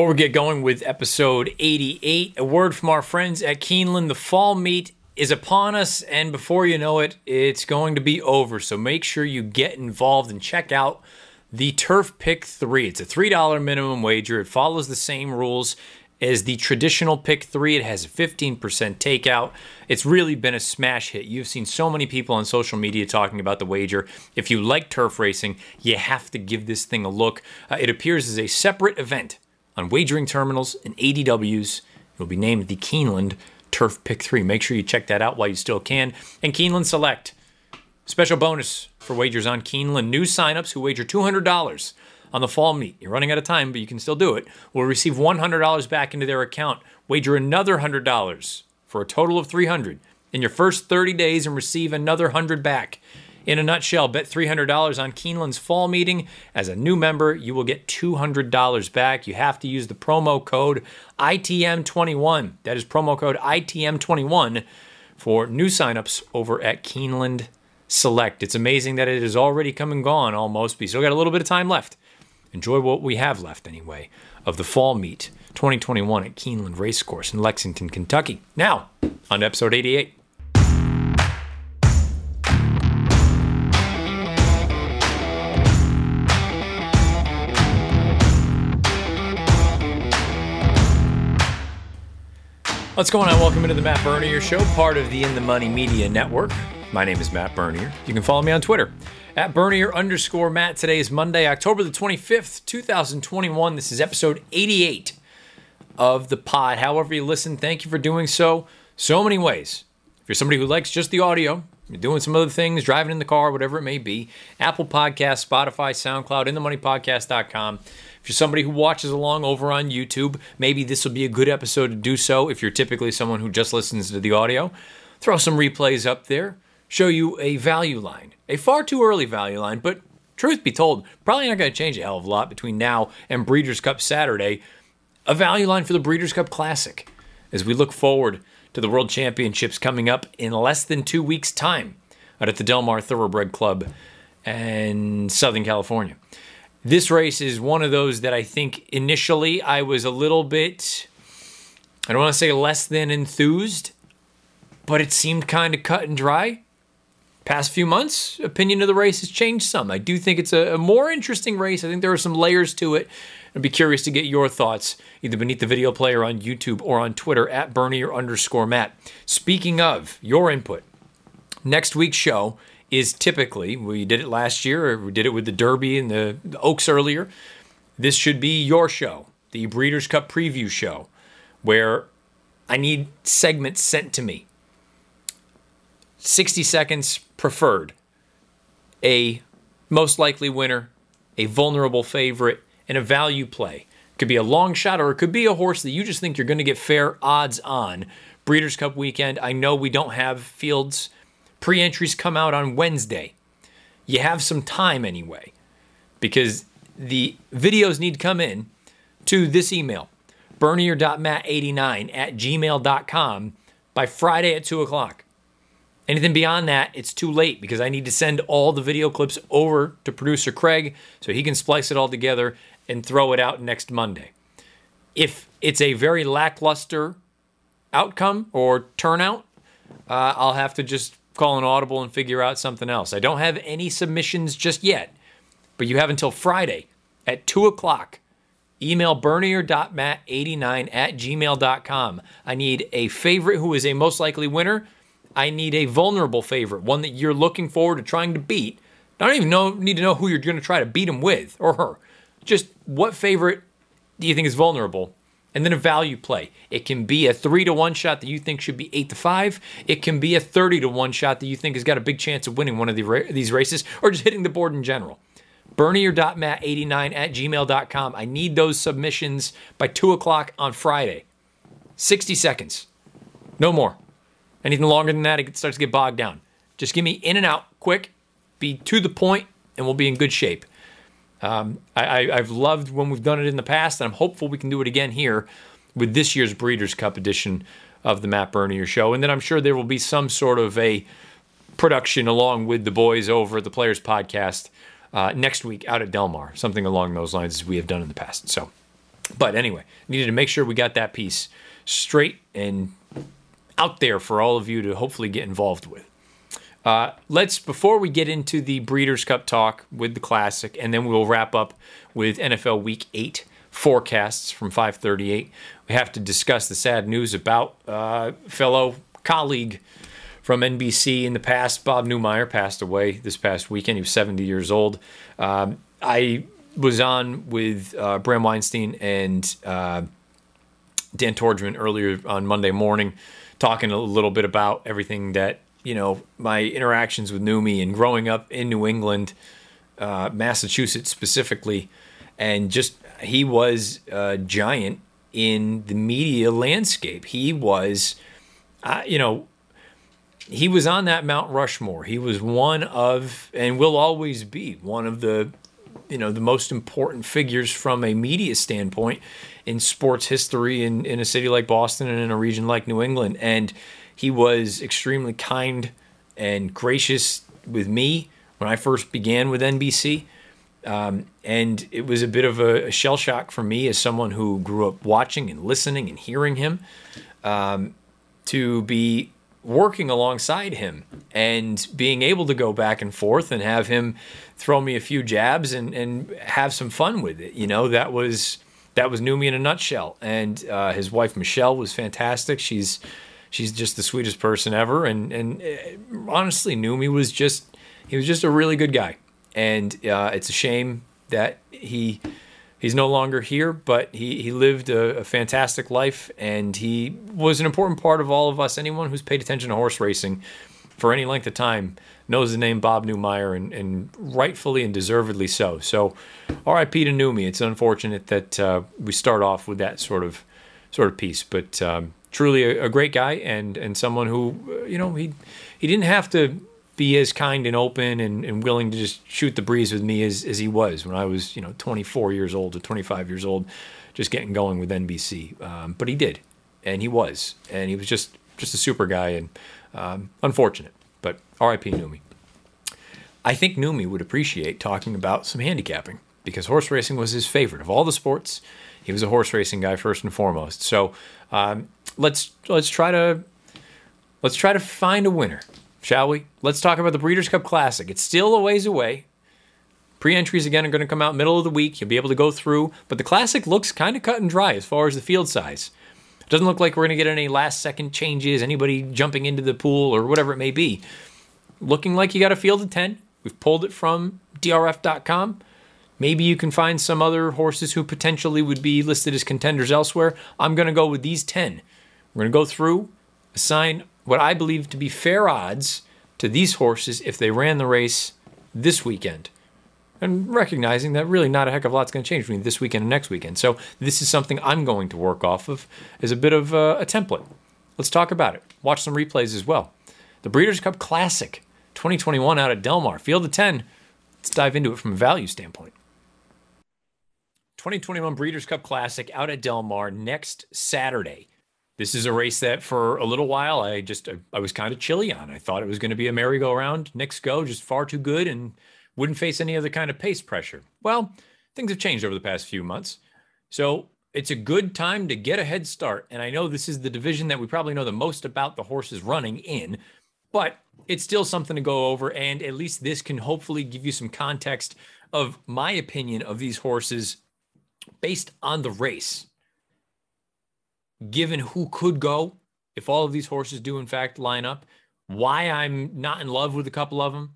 Before we get going with episode 88, a word from our friends at Keeneland. The fall meet is upon us, and before you know it, it's going to be over. So make sure you get involved and check out the Turf Pick 3. It's a $3 minimum wager. It follows the same rules as the traditional Pick 3. It has a 15% takeout. It's really been a smash hit. You've seen so many people on social media talking about the wager. If you like turf racing, you have to give this thing a look. Uh, it appears as a separate event on wagering terminals and ADWs. It will be named the Keeneland Turf Pick 3. Make sure you check that out while you still can. And Keeneland Select. Special bonus for wagers on Keeneland. New signups who wager $200 on the fall meet. You're running out of time, but you can still do it. Will receive $100 back into their account. Wager another $100 for a total of 300 in your first 30 days and receive another 100 back. In a nutshell, bet $300 on Keeneland's fall meeting. As a new member, you will get $200 back. You have to use the promo code ITM21. That is promo code ITM21 for new signups over at Keeneland Select. It's amazing that it is already come and gone almost. We still got a little bit of time left. Enjoy what we have left anyway of the fall meet 2021 at Keeneland Racecourse in Lexington, Kentucky. Now, on episode 88. What's going on? Welcome into the Matt Bernier Show, part of the In the Money Media Network. My name is Matt Bernier. You can follow me on Twitter at Bernier underscore Matt. Today is Monday, October the 25th, 2021. This is episode 88 of the pod. However, you listen, thank you for doing so. So many ways. If you're somebody who likes just the audio, you're doing some other things, driving in the car, whatever it may be, Apple Podcast, Spotify, SoundCloud, InTheMoneyPodcast.com. If you're somebody who watches along over on YouTube, maybe this will be a good episode to do so. If you're typically someone who just listens to the audio, throw some replays up there, show you a value line, a far too early value line, but truth be told, probably not going to change a hell of a lot between now and Breeders' Cup Saturday. A value line for the Breeders' Cup Classic as we look forward to the World Championships coming up in less than two weeks' time out at the Del Mar Thoroughbred Club in Southern California. This race is one of those that I think initially I was a little bit, I don't want to say less than enthused, but it seemed kind of cut and dry. Past few months, opinion of the race has changed some. I do think it's a, a more interesting race. I think there are some layers to it. I'd be curious to get your thoughts either beneath the video player on YouTube or on Twitter at Bernier underscore Matt. Speaking of your input, next week's show is typically we did it last year, we did it with the Derby and the, the Oaks earlier. This should be your show, the Breeders' Cup preview show, where I need segments sent to me. 60 seconds preferred. A most likely winner, a vulnerable favorite, and a value play. Could be a long shot or it could be a horse that you just think you're going to get fair odds on. Breeders' Cup weekend, I know we don't have fields Pre entries come out on Wednesday. You have some time anyway, because the videos need to come in to this email bernier.matt89 at gmail.com by Friday at 2 o'clock. Anything beyond that, it's too late because I need to send all the video clips over to producer Craig so he can splice it all together and throw it out next Monday. If it's a very lackluster outcome or turnout, uh, I'll have to just call an audible and figure out something else. I don't have any submissions just yet, but you have until Friday at 2 o'clock. Email bernier.matt89 at gmail.com. I need a favorite who is a most likely winner. I need a vulnerable favorite, one that you're looking forward to trying to beat. I don't even know, need to know who you're going to try to beat him with or her. Just what favorite do you think is vulnerable and then a value play. It can be a three to one shot that you think should be eight to five. It can be a 30 to one shot that you think has got a big chance of winning one of the ra- these races or just hitting the board in general. Bernier.matt89 at gmail.com. I need those submissions by 2 o'clock on Friday. 60 seconds. No more. Anything longer than that, it starts to get bogged down. Just give me in and out quick, be to the point, and we'll be in good shape. Um, I, have loved when we've done it in the past, and I'm hopeful we can do it again here with this year's Breeders' Cup edition of the Matt Bernier Show. And then I'm sure there will be some sort of a production along with the boys over at the Players Podcast uh, next week out at Del Mar, something along those lines as we have done in the past. So But anyway, needed to make sure we got that piece straight and out there for all of you to hopefully get involved with. Uh, let's before we get into the Breeders' Cup talk with the Classic, and then we'll wrap up with NFL Week Eight forecasts from 538. We have to discuss the sad news about uh, fellow colleague from NBC in the past, Bob Neumeier, passed away this past weekend. He was 70 years old. Um, I was on with uh, Bram Weinstein and uh, Dan Tordjman earlier on Monday morning, talking a little bit about everything that you know my interactions with Numi and growing up in New England, uh, Massachusetts specifically, and just he was a giant in the media landscape. He was, uh, you know, he was on that Mount Rushmore. He was one of, and will always be one of the, you know, the most important figures from a media standpoint in sports history in, in a city like Boston and in a region like New England. And he was extremely kind and gracious with me when I first began with NBC. Um, and it was a bit of a, a, shell shock for me as someone who grew up watching and listening and hearing him um, to be working alongside him and being able to go back and forth and have him throw me a few jabs and, and have some fun with it. You know, that was that was Numi in a nutshell. And uh, his wife Michelle was fantastic. She's she's just the sweetest person ever. And and uh, honestly, Numi was just he was just a really good guy and uh, it's a shame that he he's no longer here. But he he lived a, a, fantastic life, and he was an important part of all of us. Anyone who's paid attention to horse racing for any length of time knows the name Bob Neumeier, and, and rightfully and deservedly so. So, R.I.P. to Newmy. It's unfortunate that uh, we start off with that sort of sort of piece, but um, truly a, a, great guy and and someone who you know he he didn't have to be as kind and open and, and willing to just shoot the breeze with me as, as he was when I was, you know, 24 years old or 25 years old, just getting going with NBC. Um, but he did, and he was, and he was just just a super guy and um, unfortunate. But R.I.P. Numi. I think Numi would appreciate talking about some handicapping because horse racing was his favorite of all the sports. He was a horse racing guy first and foremost. So um, let's let's try to let's try to find a winner shall we? Let's talk about the Breeders' Cup Classic. It's still a ways away. Pre entries again are going to come out middle of the week. You'll be able to go through, but the Classic looks kind of cut and dry as far as the field size. It doesn't look like we're going to get any last second changes, anybody jumping into the pool or whatever it may be. Looking like you got a field of 10. We've pulled it from drf.com. Maybe you can find some other horses who potentially would be listed as contenders elsewhere. I'm going to go with these 10. We're going to go through, assign what I believe to be fair odds to these horses if they ran the race this weekend. And recognizing that really not a heck of a lot's going to change between this weekend and next weekend. So, this is something I'm going to work off of as a bit of a, a template. Let's talk about it. Watch some replays as well. The Breeders' Cup Classic 2021 out at Del Mar, field of 10. Let's dive into it from a value standpoint. 2021 Breeders' Cup Classic out at Del Mar next Saturday this is a race that for a little while I just I, was kind of chilly on. I thought it was going to be a merry-go-round, Knicks go, just far too good and wouldn't face any other kind of pace pressure. Well, things have changed over the past few months. So it's a good time to get a head start. And I know this is the division that we probably know the most about the horses running in, but it's still something to go over. And at least this can hopefully give you some context of my opinion of these horses based on the race given who could go, if all of these horses do in fact line up, why I'm not in love with a couple of them,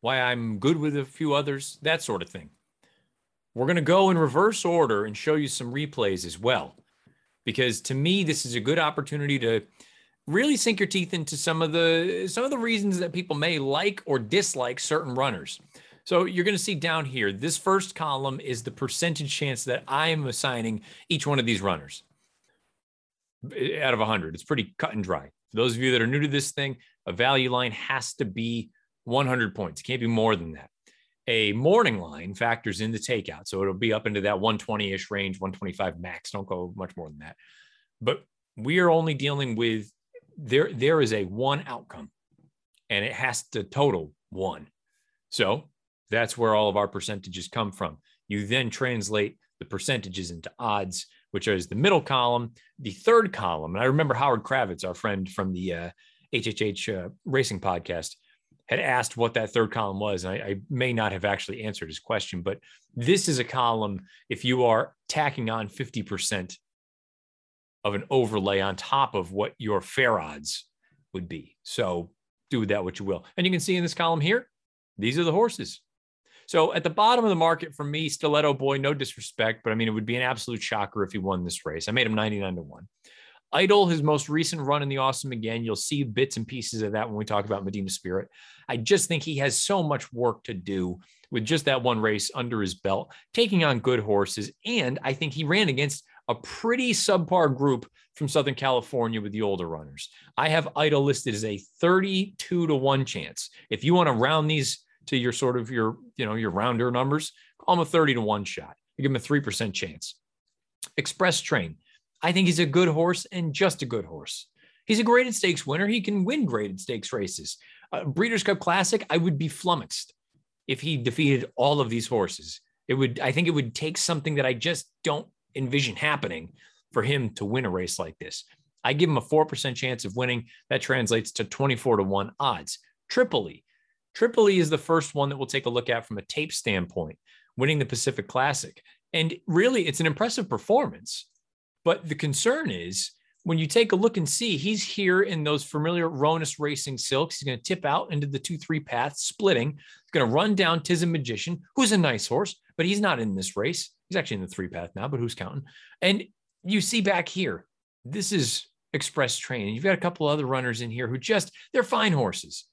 why I'm good with a few others, that sort of thing. We're going to go in reverse order and show you some replays as well. Because to me, this is a good opportunity to really sink your teeth into some of the some of the reasons that people may like or dislike certain runners. So you're going to see down here, this first column is the percentage chance that I am assigning each one of these runners out of 100. It's pretty cut and dry. For those of you that are new to this thing, a value line has to be 100 points. It can't be more than that. A morning line factors in the takeout. So it'll be up into that 120 ish range, 125 max. Don't go much more than that. But we are only dealing with there, there is a one outcome and it has to total one. So that's where all of our percentages come from. You then translate the percentages into odds, which is the middle column, the third column. And I remember Howard Kravitz, our friend from the uh, HHH uh, Racing Podcast, had asked what that third column was. And I, I, may not have actually answered his question, but this is a column if you are tacking on 50% of an overlay on top of what your fair odds would be. So do with that what you will. And you can see in this column here, these are the horses. So at the bottom of the market for me, Stiletto Boy, no disrespect, but I mean, it would be an absolute shocker if he won this race. I made him 99 to 1. Idol, his most recent run in the Awesome again. You'll see bits and pieces of that when we talk about Medina Spirit. I just think he has so much work to do with just that one race under his belt, taking on good horses. And I think he ran against a pretty subpar group from Southern California with the older runners. I have Idol listed as a 32 to 1 chance. If you want to round these to your sort of your, you know, your rounder numbers, I'm a 30 to 1 shot. You give him a 3% chance. Express Train. I think he's a good horse and just a good horse. He's a graded stakes winner. He can win graded stakes races. Uh, Breeders' Cup Classic, I would be flummoxed if he defeated all of these horses. It would, I think it would take something that I just don't envision happening for him to win a race like this. I give him a 4% chance of winning. That translates to 24 to 1 odds. Tripoli. Tripoli is the first one that we'll take a look at from a tape standpoint, winning the Pacific Classic. And really, it's an impressive performance. But the concern is when you take a look and see, he's here in those familiar Ronus Racing silks. He's going to tip out into the 2 3 path, splitting. He's going to run down Tizamagician, who's a nice horse, but he's not in this race. He's actually in the three path now, but who's counting? And you see back here, this is Express Train. You've got a couple other runners in here who just, they're fine horses.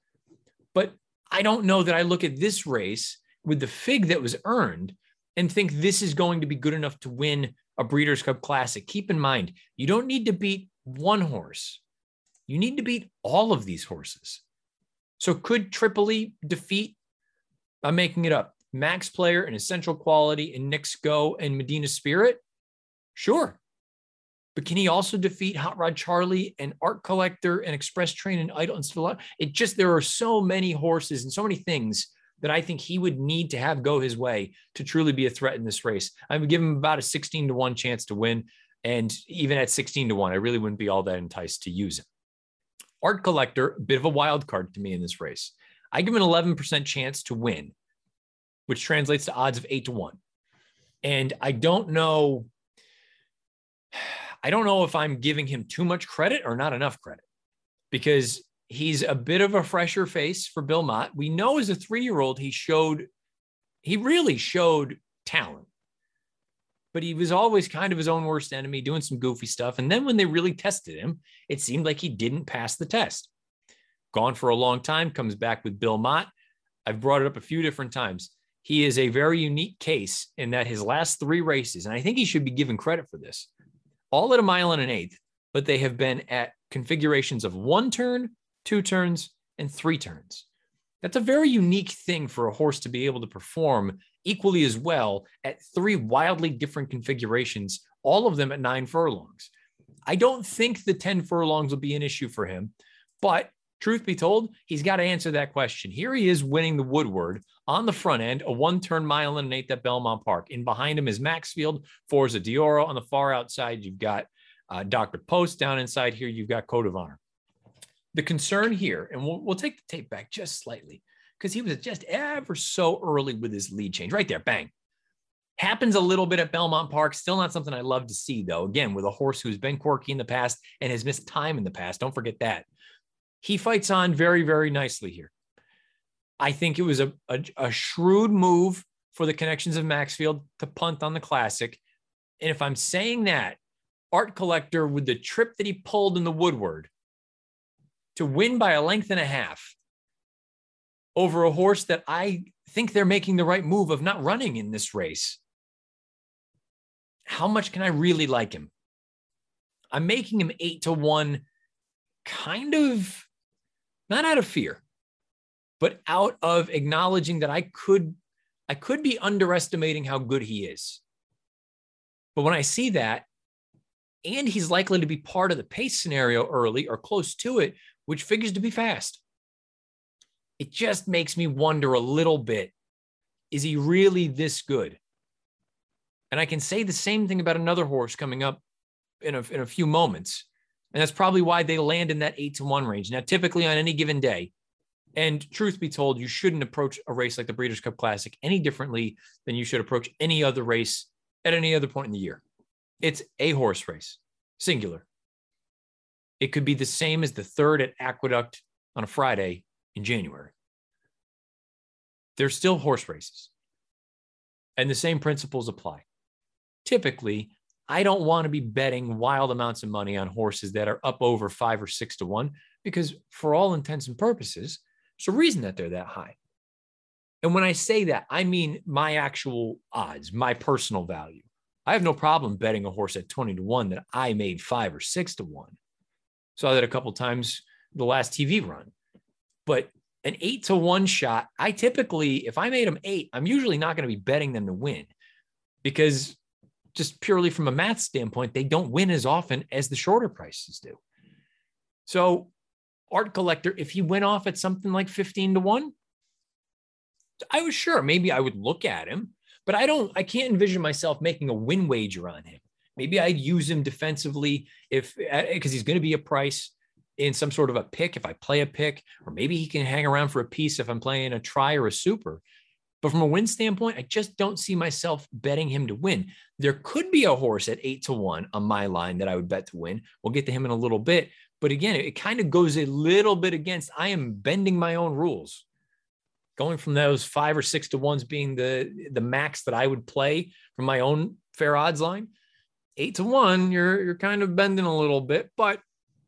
But I don't know that I look at this race with the fig that was earned and think this is going to be good enough to win a Breeders' Cup Classic. Keep in mind, you don't need to beat one horse, you need to beat all of these horses. So, could Tripoli defeat? I'm making it up. Max Player and Essential Quality and Knicks Go and Medina Spirit? Sure. But can he also defeat Hot Rod Charlie and Art Collector and Express Train and Idol and stuff? It just, there are so many horses and so many things that I think he would need to have go his way to truly be a threat in this race. I would give him about a 16 to 1 chance to win. And even at 16 to 1, I really wouldn't be all that enticed to use him. Art Collector, a bit of a wild card to me in this race. I give him an 11% chance to win, which translates to odds of 8 to 1. And I don't know I don't know if I'm giving him too much credit or not enough credit because he's a bit of a fresher face for Bill Mott. We know as a three year old, he showed, he really showed talent, but he was always kind of his own worst enemy, doing some goofy stuff. And then when they really tested him, it seemed like he didn't pass the test. Gone for a long time, comes back with Bill Mott. I've brought it up a few different times. He is a very unique case in that his last three races, and I think he should be given credit for this, all at a mile and an eighth, but they have been at configurations of one turn, two turns, and three turns. That's a very unique thing for a horse to be able to perform equally as well at three wildly different configurations, all of them at nine furlongs. I don't think the 10 furlongs will be an issue for him, but truth be told, he's got to answer that question. Here he is winning the Woodward on the front end, a one turn mile and an eighth at Belmont Park. In behind him is Maxfield, Forza Di Oro. On the far outside, you've got uh, Dr. Post. Down inside here, you've got Code of Honor. The concern here, and we'll, we'll take the tape back just slightly because he was just ever so early with his lead change. Right there, bang. Happens a little bit at Belmont Park. Still not something I love to see, though. Again, with a horse who's been quirky in the past and has missed time in the past. Don't forget that. He fights on very, very nicely here. I think it was a, a, a shrewd move for the connections of Maxfield to punt on the classic. And if I'm saying that, Art Collector, with the trip that he pulled in the Woodward, to win by a length and a half over a horse that I think they're making the right move of not running in this race. How much can I really like him? I'm making him eight to one, kind of not out of fear, but out of acknowledging that I could, I could be underestimating how good he is. But when I see that, and he's likely to be part of the pace scenario early or close to it, which figures to be fast. It just makes me wonder a little bit is he really this good? And I can say the same thing about another horse coming up in a, in a few moments. And that's probably why they land in that eight to one range. Now, typically on any given day, and truth be told, you shouldn't approach a race like the Breeders' Cup Classic any differently than you should approach any other race at any other point in the year. It's a horse race, singular. It could be the same as the third at Aqueduct on a Friday in January. They're still horse races. And the same principles apply. Typically, I don't want to be betting wild amounts of money on horses that are up over five or six to one, because for all intents and purposes, there's a reason that they're that high. And when I say that, I mean my actual odds, my personal value. I have no problem betting a horse at 20 to 1 that I made five or six to 1. Saw that a couple times the last TV run. But an eight to one shot, I typically, if I made them eight, I'm usually not going to be betting them to win because just purely from a math standpoint, they don't win as often as the shorter prices do. So, Art Collector, if he went off at something like 15 to one, I was sure maybe I would look at him, but I don't, I can't envision myself making a win wager on him. Maybe I'd use him defensively if, uh, because he's going to be a price in some sort of a pick if I play a pick, or maybe he can hang around for a piece if I'm playing a try or a super. But from a win standpoint, I just don't see myself betting him to win. There could be a horse at eight to one on my line that I would bet to win. We'll get to him in a little bit. But again, it kind of goes a little bit against, I am bending my own rules. Going from those five or six to ones being the, the max that I would play from my own fair odds line, eight to one, you're, you're kind of bending a little bit, but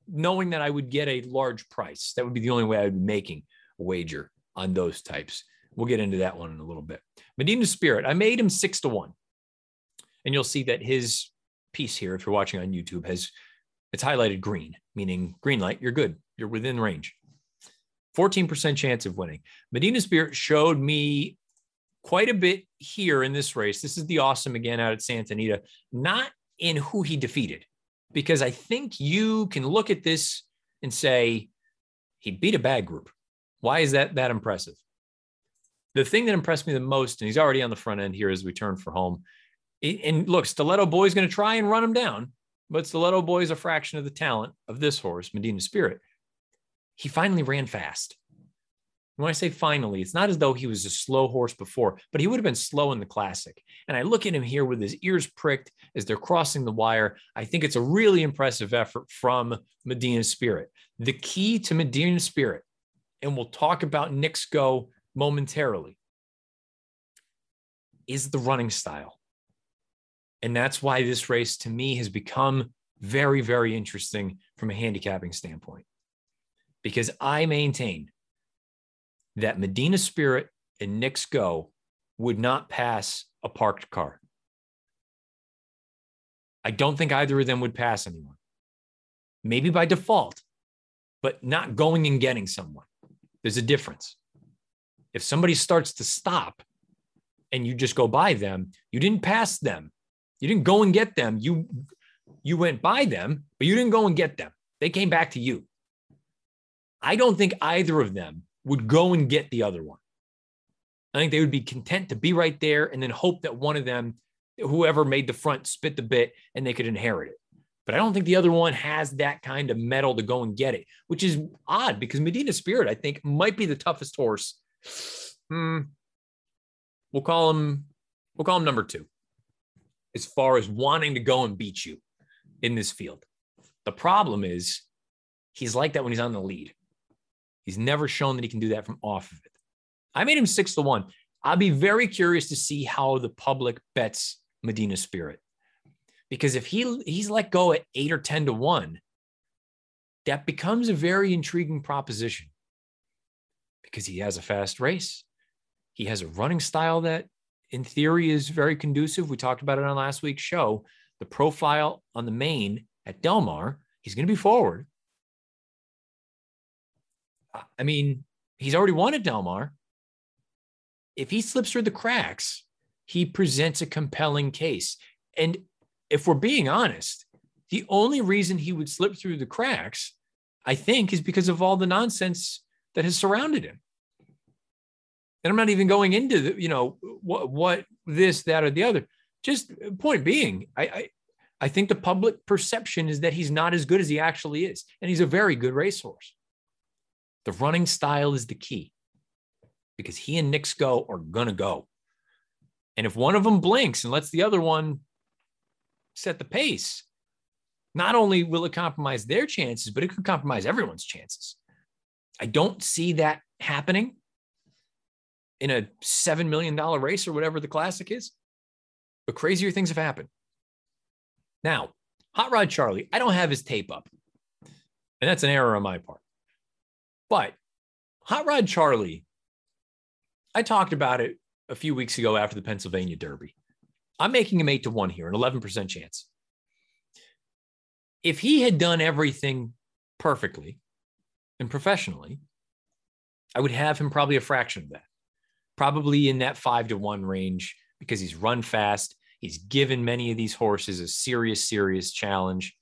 knowing that I would get a large price. That would be the only way I would be making a wager on those types. We'll get into that one in a little bit. Medina Spirit, I made him six to one. And you'll see that his piece here, if you're watching on YouTube, has it's highlighted green, meaning green light, you're good. You're within range. 14% chance of winning. Medina Spirit showed me quite a bit here in this race. This is the awesome again out at Santa Anita, not in who he defeated because I think you can look at this and say he beat a bad group. Why is that that impressive? The thing that impressed me the most, and he's already on the front end here as we turn for home. And look, Stiletto Boy is going to try and run him down, but Stiletto Boy is a fraction of the talent of this horse, Medina Spirit. He finally ran fast. When I say finally, it's not as though he was a slow horse before, but he would have been slow in the classic. And I look at him here with his ears pricked as they're crossing the wire. I think it's a really impressive effort from Medina Spirit. The key to Medina Spirit, and we'll talk about Knicks Go momentarily, is the running style. And that's why this race to me has become very, very interesting from a handicapping standpoint. Because I maintain that Medina Spirit and Knicks Go would not pass a parked car. I don't think either of them would pass anyone. Maybe by default, but not going and getting someone. There's a difference. If somebody starts to stop and you just go by them, you didn't pass them. You didn't go and get them. You you went by them, but you didn't go and get them. They came back to you. I don't think either of them would go and get the other one. I think they would be content to be right there and then hope that one of them, whoever made the front, spit the bit and they could inherit it. But I don't think the other one has that kind of mettle to go and get it, which is odd because Medina Spirit, I think, might be the toughest horse. Hmm. We'll call him, we'll call him number two as far as wanting to go and beat you in this field. The problem is he's like that when he's on the lead. He's never shown that he can do that from off of it. I made him six to one. I'll be very curious to see how the public bets Medina Spirit. Because if he he's let go at eight or 10 to one, that becomes a very intriguing proposition because he has a fast race. He has a running style that, in theory, is very conducive. We talked about it on last week's show. The profile on the main at Del Mar, he's going to be forward. I mean, he's already won at Del Mar. If he slips through the cracks, he presents a compelling case. And if we're being honest, the only reason he would slip through the cracks, I think, is because of all the nonsense that has surrounded him. And I'm not even going into the, you know, what, what this, that, or the other. just point being, I, I I think the public perception is that he's not as good as he actually is, and he's a very good racehorse. The running style is the key because he and Knicks go are gonna go. And if one of them blinks and lets the other one set the pace, not only will it compromise their chances, but it could compromise everyone's chances. I don't see that happening in a $7 million race or whatever the classic is. But crazier things have happened. Now, Hot Rod Charlie, I don't have his tape up. And that's an error on my part. But Hot Rod Charlie, I talked about it a few weeks ago after the Pennsylvania Derby. I'm making him eight to one here, an 11% chance. If he had done everything perfectly and professionally, I would have him probably a fraction of that, probably in that five to one range because he's run fast. He's given many of these horses a serious, serious challenge,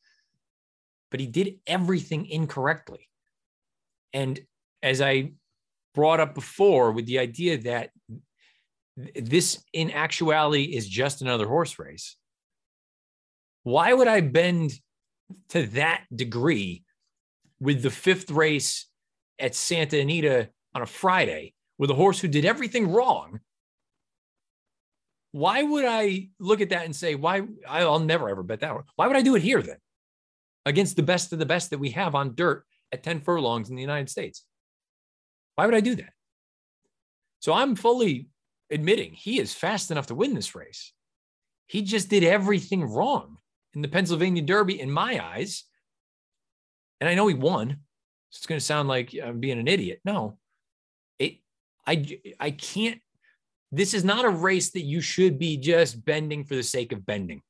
but he did everything incorrectly. And as I brought up before, with the idea that this in actuality is just another horse race, why would I bend to that degree with the fifth race at Santa Anita on a Friday with a horse who did everything wrong why would I look at that and say, why I'll never ever bet that one? Why would I do it here then? Against the best of the best that we have on dirt at 10 furlongs in the United States. Why would I do that? So I'm fully admitting he is fast enough to win this race. He just did everything wrong in the Pennsylvania Derby, in my eyes. And I know he won. So It's going to sound like I'm being an idiot. No, I, I can't this is not a race that you should be just bending for the sake of bending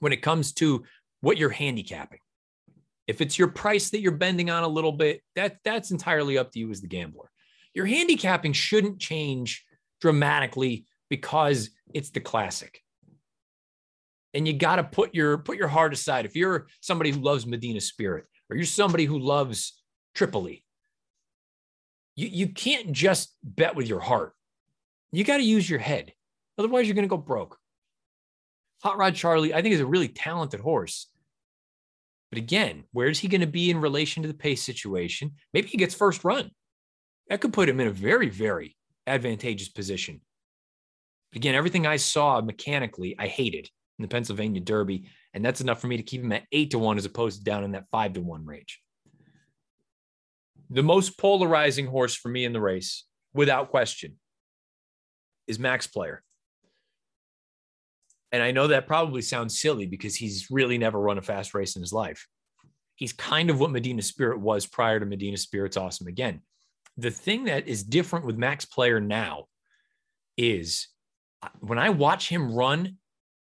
when it comes to what you're handicapping. If it's your price that you're bending on a little bit, that that's entirely up to you as the gambler. Your handicapping shouldn't change dramatically because it's the classic. And you got to put your put your heart aside. If you're somebody who loves Medina Spirit or you're somebody who loves Tripoli, you, you can't just bet with your heart. You got to use your head. Otherwise, you're going to go broke. Hot Rod Charlie, I think, is a really talented horse. But again, where's he going to be in relation to the pace situation? Maybe he gets first run. That could put him in a very, very advantageous position. But again, everything I saw mechanically, I hated in the Pennsylvania Derby. And that's enough for me to keep him at eight to one as opposed to down in that five to one range. The most polarizing horse for me in the race, without question, is Max Player. And I know that probably sounds silly because he's really never run a fast race in his life. He's kind of what Medina Spirit was prior to Medina Spirit's Awesome Again. The thing that is different with Max Player now is uh, when I watch him run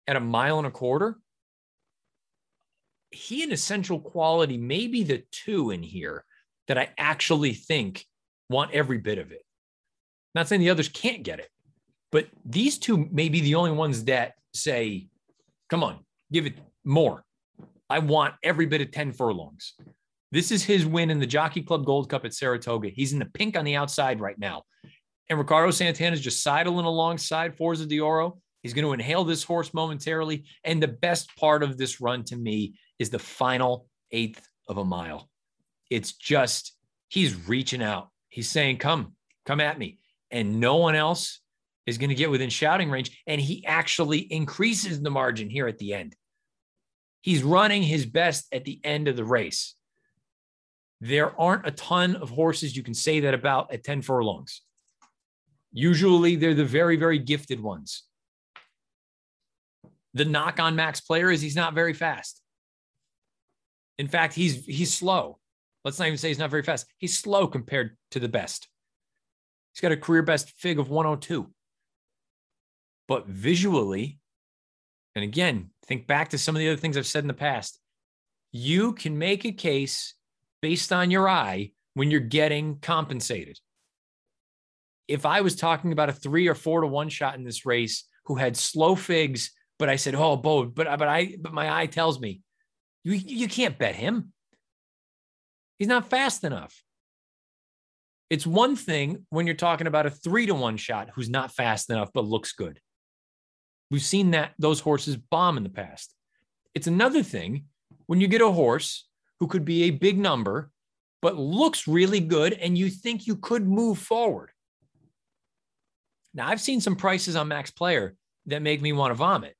at a mile and a quarter, he and essential quality may be the two in here that I actually think want every bit of it. Not saying the others can't get it, but these two may be the only ones that say, come on, give it more. I want every bit of 10 furlongs. This is his win in the Jockey Club Gold Cup at Saratoga. He's in the pink on the outside right now. And Ricardo Santana is just sidling alongside Forza Di Oro. He's going to inhale this horse momentarily. And the best part of this run to me is the final eighth of a mile. It's just, he's reaching out. He's saying, Come, come at me. And no one else is going to get within shouting range. And he actually increases the margin here at the end. He's running his best at the end of the race. There aren't a ton of horses you can say that about at 10 furlongs. Usually they're the very, very gifted ones. The knock on Max Player is he's not very fast. In fact, he's he's slow. Let's not even say he's not very fast. He's slow compared to the best. He's got a career best fig of 102. But visually, and again, think back to some of the other things I've said in the past, you can make a case based on your eye when you're getting compensated. If I was talking about a three or four to one shot in this race who had slow figs, but I said, "Oh, Bo, but but I but my eye tells me you you can't bet him. He's not fast enough." It's one thing when you're talking about a three to one shot who's not fast enough but looks good. We've seen that those horses bomb in the past. It's another thing when you get a horse who could be a big number, but looks really good and you think you could move forward. Now, I've seen some prices on Max Player that make me want to vomit.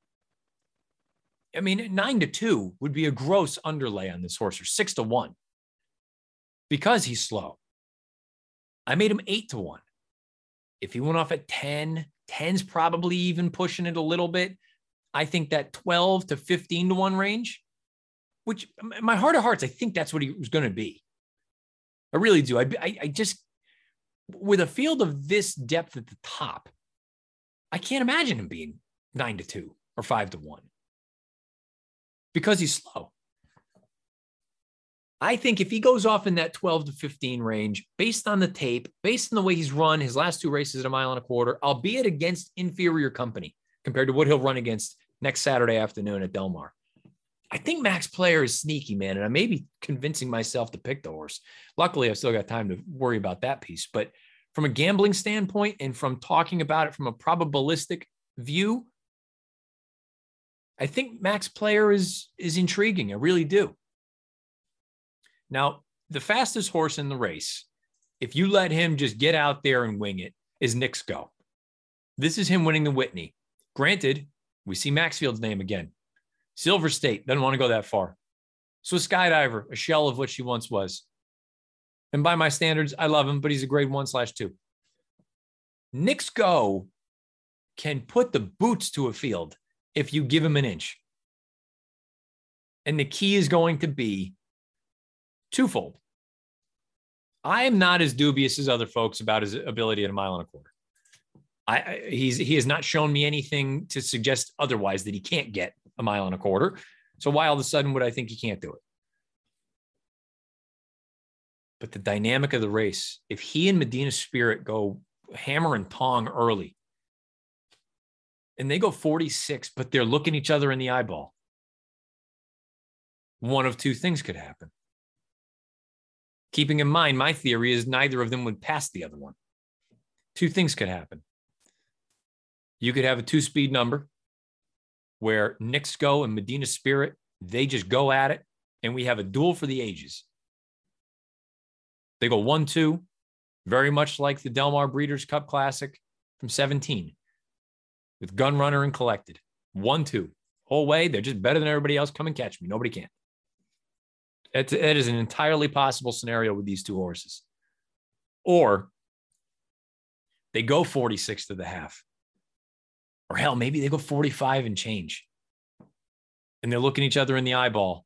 I mean, nine to two would be a gross underlay on this horse, or six to one because he's slow. I made him eight to one. If he went off at 10, 10's probably even pushing it a little bit. I think that 12 to 15 to one range, which my heart of hearts, I think that's what he was going to be. I really do. I, I, I just, with a field of this depth at the top, I can't imagine him being nine to two or five to one because he's slow. I think if he goes off in that 12 to 15 range, based on the tape, based on the way he's run his last two races at a mile and a quarter, albeit against inferior company compared to what he'll run against next Saturday afternoon at Del Mar. I think Max Player is sneaky, man. And I may be convincing myself to pick the horse. Luckily, I've still got time to worry about that piece. But from a gambling standpoint and from talking about it from a probabilistic view, I think Max Player is is intriguing. I really do. Now, the fastest horse in the race, if you let him just get out there and wing it, is Knicks Go. This is him winning the Whitney. Granted, we see Maxfield's name again. Silver State doesn't want to go that far. So skydiver, a shell of what she once was. And by my standards, I love him, but he's a grade one slash two. Knicks Go can put the boots to a field if you give him an inch. And the key is going to be twofold. I am not as dubious as other folks about his ability at a mile and a quarter. I, he's he has not shown me anything to suggest otherwise that he can't get a mile and a quarter. So why all of a sudden would I think he can't do it? But the dynamic of the race, if he and Medina Spirit go hammer and tong early, and they go 46, but they're looking each other in the eyeball, one of two things could happen. Keeping in mind, my theory is neither of them would pass the other one. Two things could happen. You could have a two speed number where Knicks go and Medina Spirit, they just go at it, and we have a duel for the ages. They go one, two, very much like the Del Mar Breeders' Cup Classic from 17 with Gun Runner and Collected. One, two. Whole way, they're just better than everybody else. Come and catch me. Nobody can. It, it is an entirely possible scenario with these two horses. Or they go 46 to the half. Or hell, maybe they go 45 and change. And they're looking each other in the eyeball.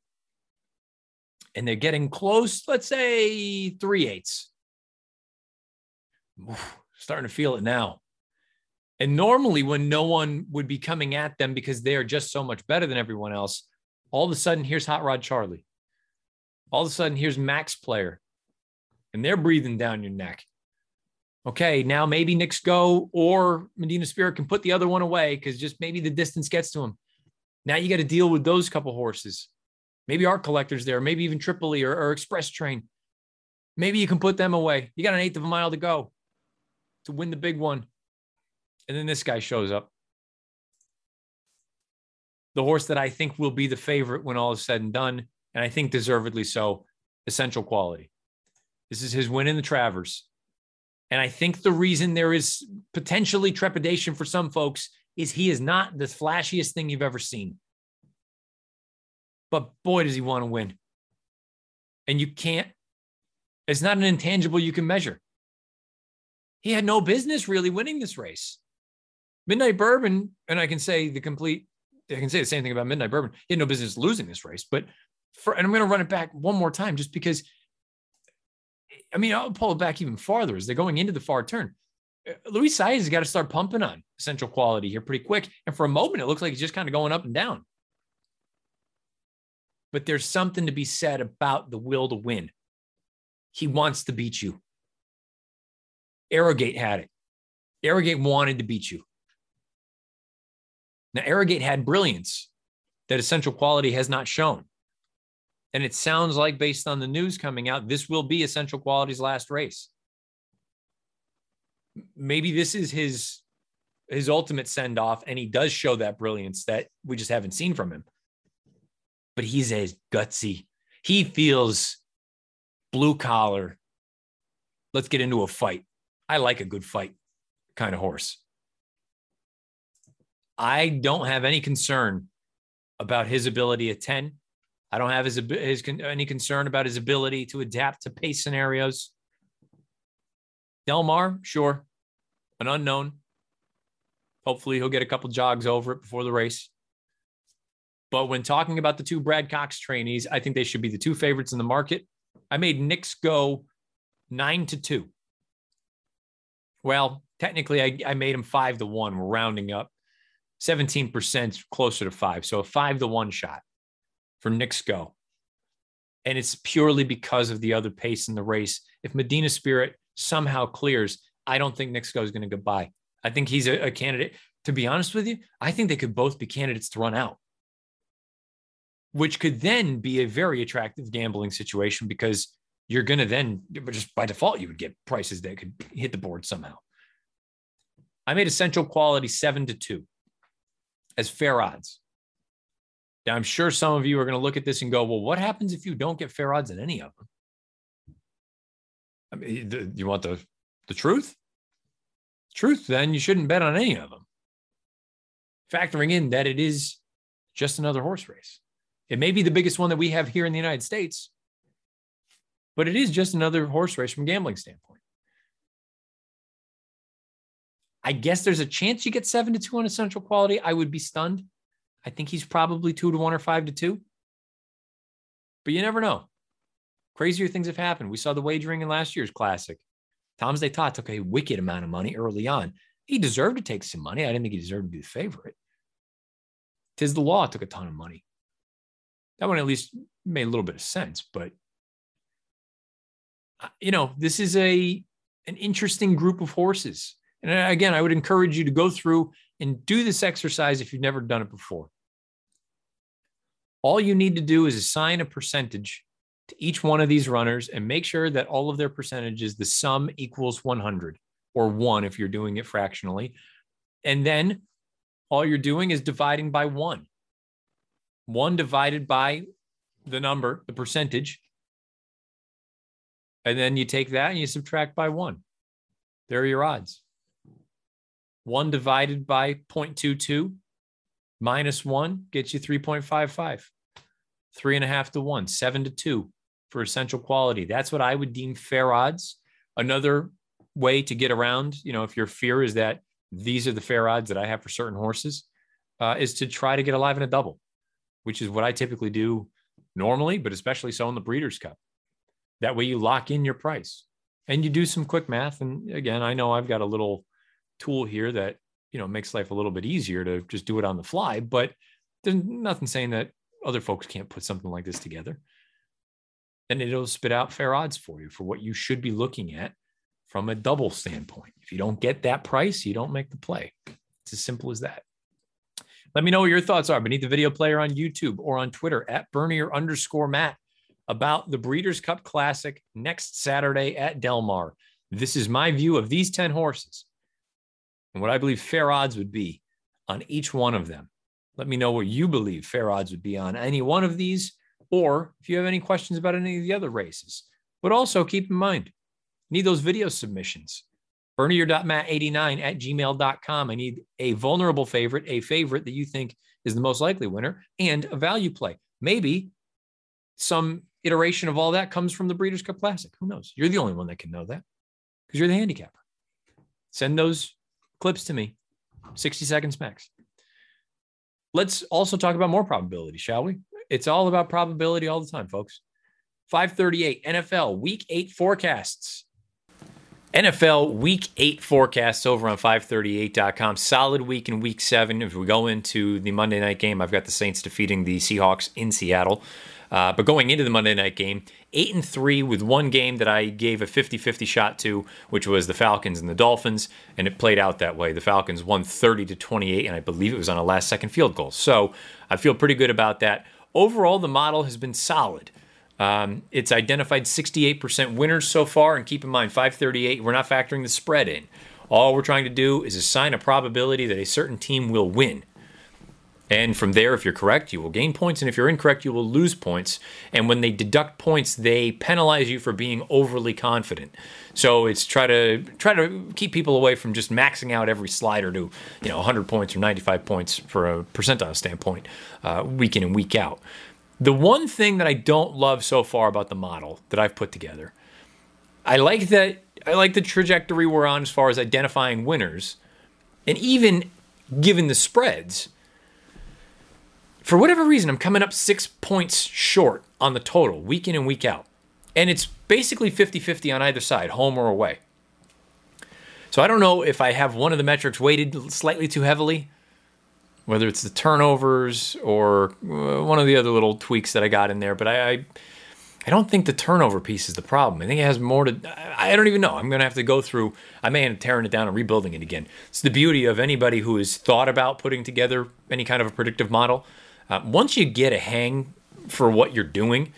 And they're getting close, let's say three eighths. Starting to feel it now. And normally, when no one would be coming at them because they are just so much better than everyone else, all of a sudden, here's Hot Rod Charlie all of a sudden here's max player and they're breathing down your neck. Okay now maybe Knicks go or medina spirit can put the other one away because just maybe the distance gets to him. Now you got to deal with those couple horses. Maybe art collectors there maybe even tripoli or, or express train. Maybe you can put them away. You got an eighth of a mile to go to win the big one. And then this guy shows up. The horse that i think will be the favorite when all is said and done and I think deservedly so, essential quality. This is his win in the Travers. And I think the reason there is potentially trepidation for some folks is he is not the flashiest thing you've ever seen. But boy, does he want to win. And you can't, it's not an intangible you can measure. He had no business really winning this race. Midnight Bourbon, and I can say the complete, I can say the same thing about Midnight Bourbon. He had no business losing this race, but for, and I'm going to run it back one more time just because. I mean, I'll pull it back even farther as they're going into the far turn. Uh, Luis Saez has got to start pumping on essential quality here pretty quick. And for a moment, it looks like he's just kind of going up and down. But there's something to be said about the will to win. He wants to beat you. Arrogate had it. Arrogate wanted to beat you. Now, Arrogate had brilliance that essential quality has not shown. And it sounds like, based on the news coming out, this will be Essential Quality's last race. Maybe this is his his ultimate send off, and he does show that brilliance that we just haven't seen from him. But he's as gutsy. He feels blue collar. Let's get into a fight. I like a good fight kind of horse. I don't have any concern about his ability at 10. I don't have his, his any concern about his ability to adapt to pace scenarios. Del Mar, sure, an unknown. Hopefully, he'll get a couple jogs over it before the race. But when talking about the two Brad Cox trainees, I think they should be the two favorites in the market. I made Knicks Go nine to two. Well, technically, I, I made him five to one. We're rounding up 17% closer to five. So a five to one shot for Knicks Go. And it's purely because of the other pace in the race. If Medina Spirit somehow clears, I don't think Knicks Go is going to go by. I think he's a, a candidate. To be honest with you, I think they could both be candidates to run out, which could then be a very attractive gambling situation because you're going to then just by default you would get prices that could hit the board somehow. I made essential quality seven to two as fair odds. Now, I'm sure some of you are going to look at this and go, well, what happens if you don't get fair odds in any of them? I mean, the, you want the, the truth? Truth, then you shouldn't bet on any of them. Factoring in that it is just another horse race. It may be the biggest one that we have here in the United States, but it is just another horse race from a gambling standpoint. I guess there's a chance you get seven to two on essential quality. I would be stunned. I think he's probably two to one or five to two. But you never know. Crazier things have happened. We saw the wagering in last year's classic. Tom's d'Etat took a wicked amount of money early on. He deserved to take some money. I didn't think he deserved to be the favorite. Tiz the Law took a ton of money. That one at least made a little bit of sense, but uh, you know, this is a an interesting group of horses. And uh, again, I would encourage you to go through and do this exercise if you've never done it before. All you need to do is assign a percentage to each one of these runners and make sure that all of their percentages, the sum equals 100 or one if you're doing it fractionally. And then all you're doing is dividing by one. One divided by the number, the percentage. And then you take that and you subtract by one. There are your odds. 1 divided by 0.22 minus 1 gets you 3.55. Three and a half to one, seven to two for essential quality. That's what I would deem fair odds. Another way to get around, you know, if your fear is that these are the fair odds that I have for certain horses, uh, is to try to get alive in a double, which is what I typically do normally, but especially so in the Breeders' Cup. That way you lock in your price and you do some quick math. And again, I know I've got a little tool here that you know makes life a little bit easier to just do it on the fly but there's nothing saying that other folks can't put something like this together and it'll spit out fair odds for you for what you should be looking at from a double standpoint. If you don't get that price you don't make the play. It's as simple as that. Let me know what your thoughts are beneath the video player on youtube or on twitter at bernier underscore matt about the breeders cup classic next saturday at del mar. This is my view of these 10 horses and what I believe fair odds would be on each one of them. Let me know what you believe fair odds would be on any one of these, or if you have any questions about any of the other races. But also keep in mind, need those video submissions. Bernier.matt89 at gmail.com. I need a vulnerable favorite, a favorite that you think is the most likely winner, and a value play. Maybe some iteration of all that comes from the Breeders' Cup Classic. Who knows? You're the only one that can know that because you're the handicapper. Send those clips to me, 60 seconds max. Let's also talk about more probability, shall we? It's all about probability all the time, folks. 538 NFL week eight forecasts. NFL week eight forecasts over on 538.com. Solid week in week seven. If we go into the Monday night game, I've got the Saints defeating the Seahawks in Seattle. Uh, but going into the Monday night game, eight and three with one game that I gave a 50 50 shot to, which was the Falcons and the Dolphins. And it played out that way. The Falcons won 30 to 28, and I believe it was on a last second field goal. So I feel pretty good about that. Overall, the model has been solid. Um, it's identified 68% winners so far. And keep in mind, 538, we're not factoring the spread in. All we're trying to do is assign a probability that a certain team will win. And from there, if you're correct, you will gain points. And if you're incorrect, you will lose points. And when they deduct points, they penalize you for being overly confident. So it's try to try to keep people away from just maxing out every slider to you know 100 points or 95 points for a percentile standpoint, uh, week in and week out. The one thing that I don't love so far about the model that I've put together, I like that I like the trajectory we're on as far as identifying winners, and even given the spreads for whatever reason, I'm coming up six points short on the total week in and week out. And it's basically 50 50 on either side, home or away. So I don't know if I have one of the metrics weighted slightly too heavily, whether it's the turnovers or uh, one of the other little tweaks that I got in there, but I, I I don't think the turnover piece is the problem. I think it has more to. I don't even know. I'm going to have to go through. I may end up tearing it down and rebuilding it again. It's the beauty of anybody who has thought about putting together any kind of a predictive model. Uh, once you get a hang for what you're doing,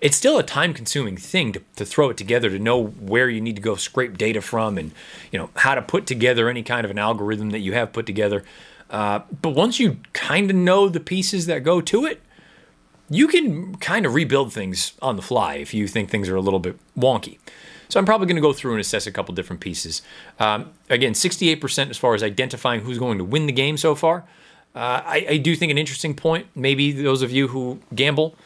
it's still a time consuming thing to, to throw it together to know where you need to go scrape data from and you know how to put together any kind of an algorithm that you have put together. Uh, but once you kind of know the pieces that go to it you can kind of rebuild things on the fly if you think things are a little bit wonky. So i'm probably going to go through and assess a couple different pieces. Um, again 68% as far as identifying who's going to win the game so far uh, I, I, do think an interesting point, maybe those of you who gamble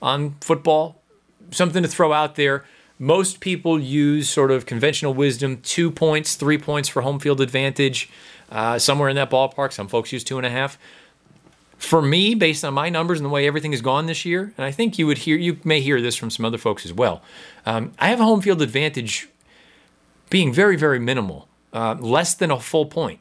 on football, something to throw out there. Most people use sort of conventional wisdom two points, three points for home field advantage, uh, somewhere in that ballpark. Some folks use two and a half. For me, based on my numbers and the way everything has gone this year, and I think you would hear, you may hear this from some other folks as well. Um, I have a home field advantage being very, very minimal, uh, less than a full point.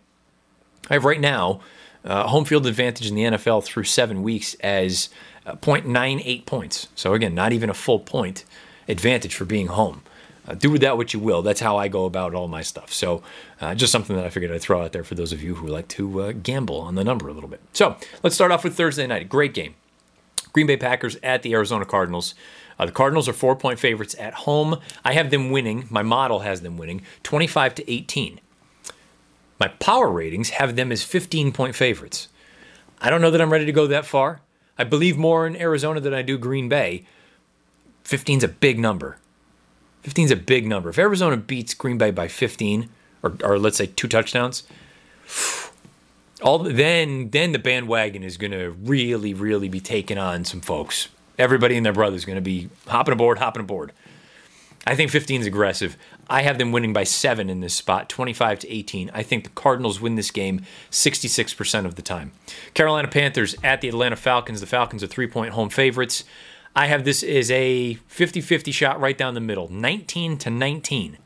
I have right now uh, home field advantage in the NFL through seven weeks as uh, 0.98 points. So, again, not even a full point advantage for being home. Uh, do with that what you will. That's how I go about all my stuff. So, uh, just something that I figured I'd throw out there for those of you who like to uh, gamble on the number a little bit. So, let's start off with Thursday night. Great game. Green Bay Packers at the Arizona Cardinals. Uh, the Cardinals are four point favorites at home. I have them winning. My model has them winning 25 to 18. My power ratings have them as 15 point favorites. I don't know that I'm ready to go that far. I believe more in Arizona than I do Green Bay. 15's a big number. 15's a big number. If Arizona beats Green Bay by 15, or, or let's say two touchdowns, all then then the bandwagon is going to really really be taking on some folks. Everybody and their brother is going to be hopping aboard, hopping aboard. I think 15 is aggressive. I have them winning by seven in this spot, 25 to 18. I think the Cardinals win this game 66% of the time. Carolina Panthers at the Atlanta Falcons. The Falcons are three point home favorites. I have this as a 50 50 shot right down the middle, 19 to 19.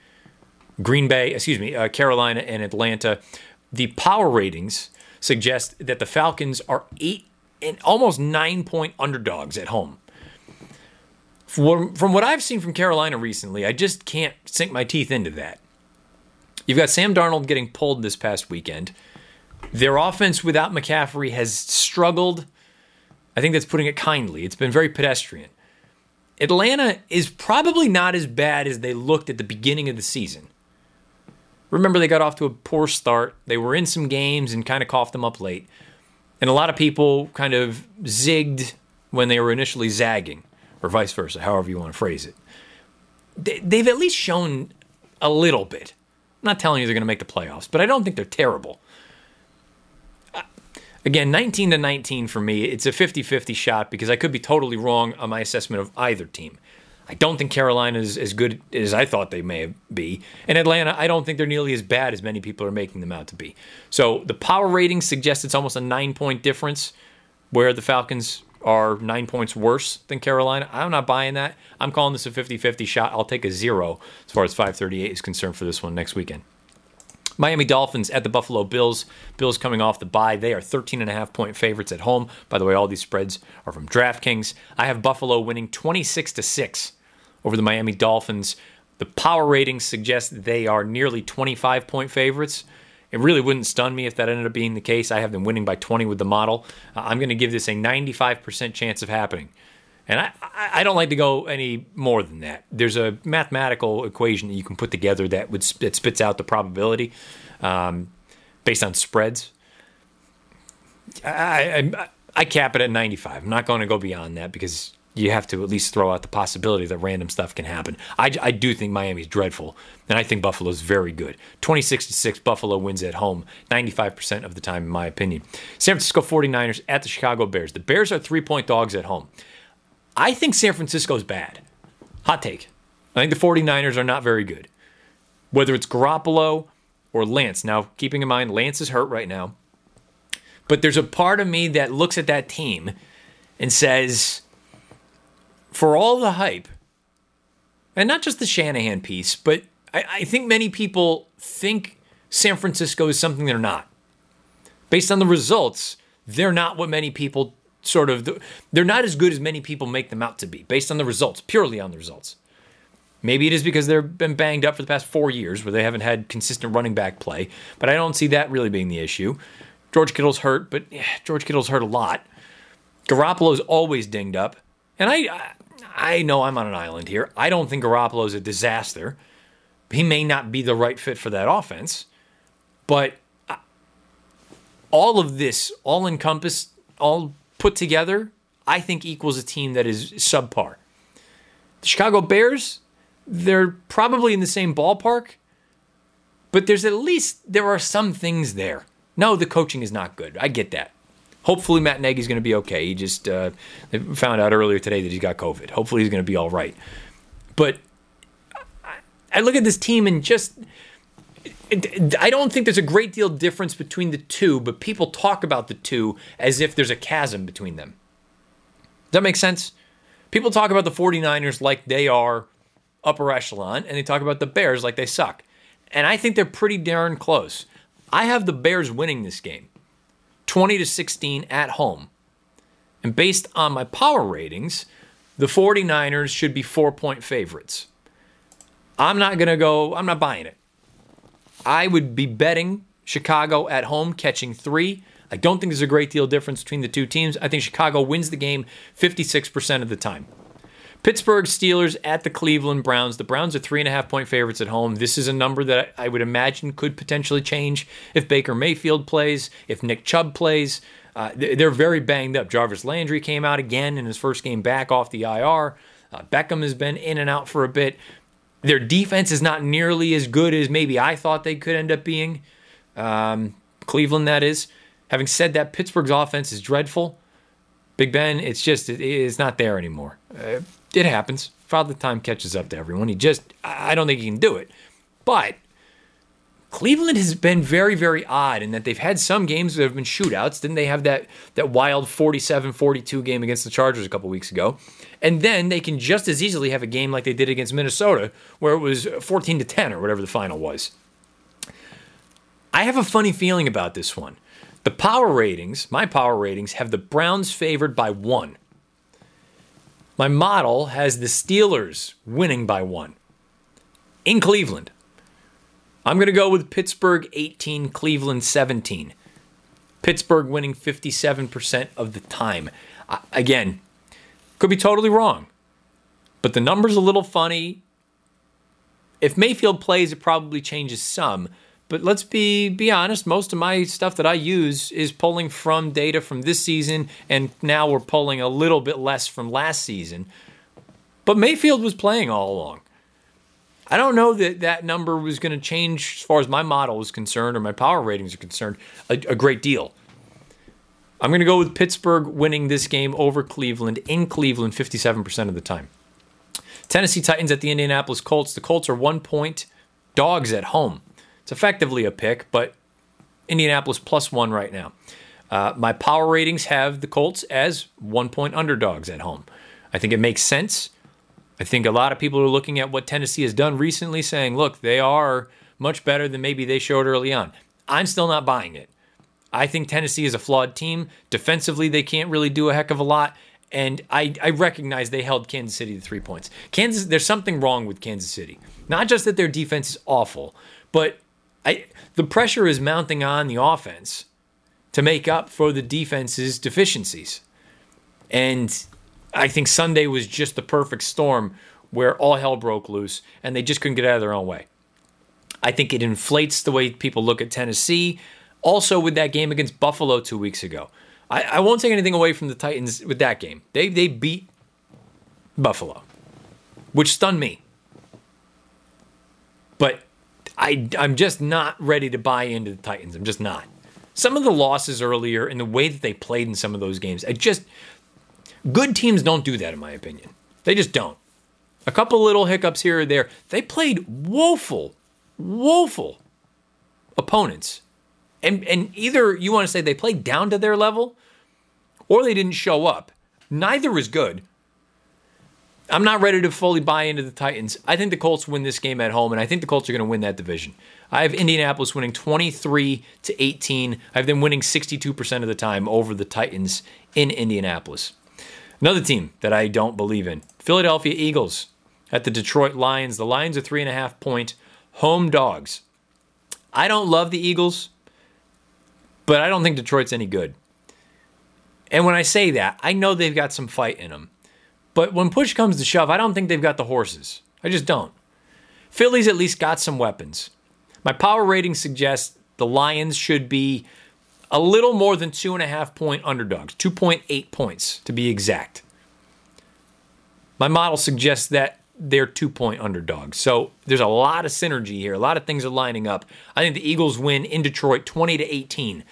Green Bay, excuse me, uh, Carolina and Atlanta. The power ratings suggest that the Falcons are eight and almost nine point underdogs at home. From, from what I've seen from Carolina recently, I just can't sink my teeth into that. You've got Sam Darnold getting pulled this past weekend. Their offense without McCaffrey has struggled. I think that's putting it kindly. It's been very pedestrian. Atlanta is probably not as bad as they looked at the beginning of the season. Remember, they got off to a poor start. They were in some games and kind of coughed them up late. And a lot of people kind of zigged when they were initially zagging or vice versa, however you want to phrase it. They've at least shown a little bit. I'm not telling you they're going to make the playoffs, but I don't think they're terrible. Uh, again, 19 to 19 for me, it's a 50 50 shot because I could be totally wrong on my assessment of either team. I don't think Carolina is as good as I thought they may be. And Atlanta, I don't think they're nearly as bad as many people are making them out to be. So the power rating suggests it's almost a nine point difference where the Falcons are nine points worse than Carolina. I'm not buying that. I'm calling this a 50 50 shot. I'll take a zero as far as 538 is concerned for this one next weekend. Miami Dolphins at the Buffalo Bills. Bills coming off the bye. They are 13 and a half point favorites at home. By the way, all these spreads are from DraftKings. I have Buffalo winning 26 to 6 over the Miami Dolphins. The power ratings suggest they are nearly 25 point favorites. It really wouldn't stun me if that ended up being the case. I have them winning by 20 with the model. Uh, I'm going to give this a 95% chance of happening. And I, I don't like to go any more than that. There's a mathematical equation that you can put together that would that spits out the probability um, based on spreads. I, I, I cap it at 95. I'm not going to go beyond that because you have to at least throw out the possibility that random stuff can happen. I, I do think Miami's dreadful, and I think Buffalo's very good. 26 to 6, Buffalo wins at home 95% of the time, in my opinion. San Francisco 49ers at the Chicago Bears. The Bears are three point dogs at home. I think San Francisco's bad. Hot take. I think the 49ers are not very good. Whether it's Garoppolo or Lance. Now, keeping in mind, Lance is hurt right now. But there's a part of me that looks at that team and says, for all the hype, and not just the Shanahan piece, but I, I, think many people think San Francisco is something they're not. Based on the results, they're not what many people sort of, they're not as good as many people make them out to be, based on the results, purely on the results. Maybe it is because they've been banged up for the past four years where they haven't had consistent running back play, but I don't see that really being the issue. George Kittle's hurt, but yeah, George Kittle's hurt a lot. Garoppolo's always dinged up. And I, I know I'm on an island here. I don't think Garoppolo is a disaster. He may not be the right fit for that offense, but all of this, all encompassed, all put together, I think equals a team that is subpar. The Chicago Bears, they're probably in the same ballpark, but there's at least there are some things there. No, the coaching is not good. I get that. Hopefully, Matt Nagy's going to be okay. He just uh, found out earlier today that he's got COVID. Hopefully, he's going to be all right. But I look at this team and just. I don't think there's a great deal difference between the two, but people talk about the two as if there's a chasm between them. Does that make sense? People talk about the 49ers like they are upper echelon, and they talk about the Bears like they suck. And I think they're pretty darn close. I have the Bears winning this game. 20 to 16 at home. And based on my power ratings, the 49ers should be four point favorites. I'm not going to go, I'm not buying it. I would be betting Chicago at home catching three. I don't think there's a great deal of difference between the two teams. I think Chicago wins the game 56% of the time. Pittsburgh Steelers at the Cleveland Browns. The Browns are three and a half point favorites at home. This is a number that I would imagine could potentially change if Baker Mayfield plays, if Nick Chubb plays. Uh, they're very banged up. Jarvis Landry came out again in his first game back off the IR. Uh, Beckham has been in and out for a bit. Their defense is not nearly as good as maybe I thought they could end up being. Um, Cleveland, that is. Having said that, Pittsburgh's offense is dreadful. Big Ben, it's just it's not there anymore. Uh, it happens. Father Time catches up to everyone. He just, I don't think he can do it. But Cleveland has been very, very odd in that they've had some games that have been shootouts. Didn't they have that that wild 47-42 game against the Chargers a couple weeks ago? And then they can just as easily have a game like they did against Minnesota, where it was 14 to 10 or whatever the final was. I have a funny feeling about this one. The power ratings, my power ratings, have the Browns favored by one. My model has the Steelers winning by one in Cleveland. I'm going to go with Pittsburgh 18, Cleveland 17. Pittsburgh winning 57% of the time. again, could be totally wrong, but the number's a little funny. If Mayfield plays, it probably changes some. But let's be be honest, most of my stuff that I use is pulling from data from this season and now we're pulling a little bit less from last season. But Mayfield was playing all along. I don't know that that number was going to change as far as my model is concerned or my power ratings are concerned a, a great deal. I'm going to go with Pittsburgh winning this game over Cleveland in Cleveland 57% of the time. Tennessee Titans at the Indianapolis Colts. The Colts are one point dogs at home. It's effectively a pick, but Indianapolis plus one right now. Uh, my power ratings have the Colts as one point underdogs at home. I think it makes sense. I think a lot of people are looking at what Tennessee has done recently, saying, look, they are much better than maybe they showed early on. I'm still not buying it. I think Tennessee is a flawed team. Defensively, they can't really do a heck of a lot. And I, I recognize they held Kansas City to three points. Kansas, there's something wrong with Kansas City. Not just that their defense is awful, but I, the pressure is mounting on the offense to make up for the defense's deficiencies. And I think Sunday was just the perfect storm where all hell broke loose and they just couldn't get out of their own way. I think it inflates the way people look at Tennessee. Also, with that game against Buffalo two weeks ago, I, I won't take anything away from the Titans with that game. They they beat Buffalo, which stunned me. But I I'm just not ready to buy into the Titans. I'm just not. Some of the losses earlier and the way that they played in some of those games, I just good teams don't do that in my opinion. They just don't. A couple little hiccups here or there. They played woeful, woeful opponents. And and either you want to say they played down to their level or they didn't show up. Neither is good. I'm not ready to fully buy into the Titans. I think the Colts win this game at home, and I think the Colts are going to win that division. I have Indianapolis winning 23 to 18. I have them winning 62% of the time over the Titans in Indianapolis. Another team that I don't believe in Philadelphia Eagles at the Detroit Lions. The Lions are three and a half point home dogs. I don't love the Eagles, but I don't think Detroit's any good. And when I say that, I know they've got some fight in them. But when push comes to shove, I don't think they've got the horses. I just don't. Philly's at least got some weapons. My power rating suggests the Lions should be a little more than two and a half point underdogs, 2.8 points to be exact. My model suggests that they're two point underdogs. So there's a lot of synergy here. A lot of things are lining up. I think the Eagles win in Detroit 20 to 18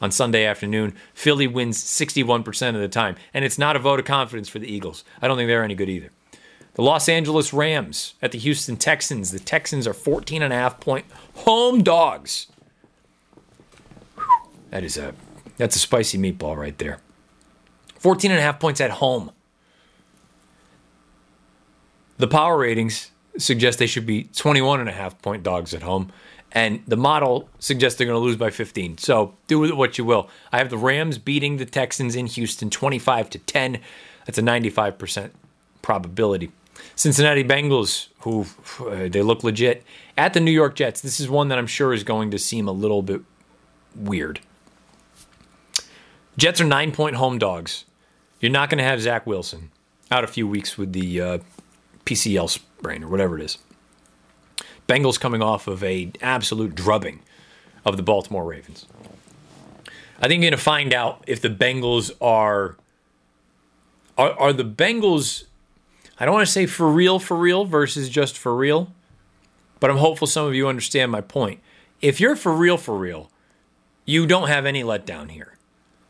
on Sunday afternoon. Philly wins 61% of the time. And it's not a vote of confidence for the Eagles. I don't think they're any good either. The Los Angeles Rams at the Houston Texans. The Texans are 14 and a half point home dogs. That is a that's a spicy meatball right there. 14 and a half points at home. The power ratings suggest they should be 21 and a half point dogs at home and the model suggests they're going to lose by 15. So do with it what you will. I have the Rams beating the Texans in Houston 25 to 10. That's a 95% probability. Cincinnati Bengals, who uh, they look legit, at the New York Jets. This is one that I'm sure is going to seem a little bit weird. Jets are nine point home dogs. You're not going to have Zach Wilson out a few weeks with the uh, PCL sprain or whatever it is. Bengals coming off of a absolute drubbing of the Baltimore Ravens. I think you're going to find out if the Bengals are are, are the Bengals I don't want to say for real for real versus just for real, but I'm hopeful some of you understand my point. If you're for real for real, you don't have any letdown here.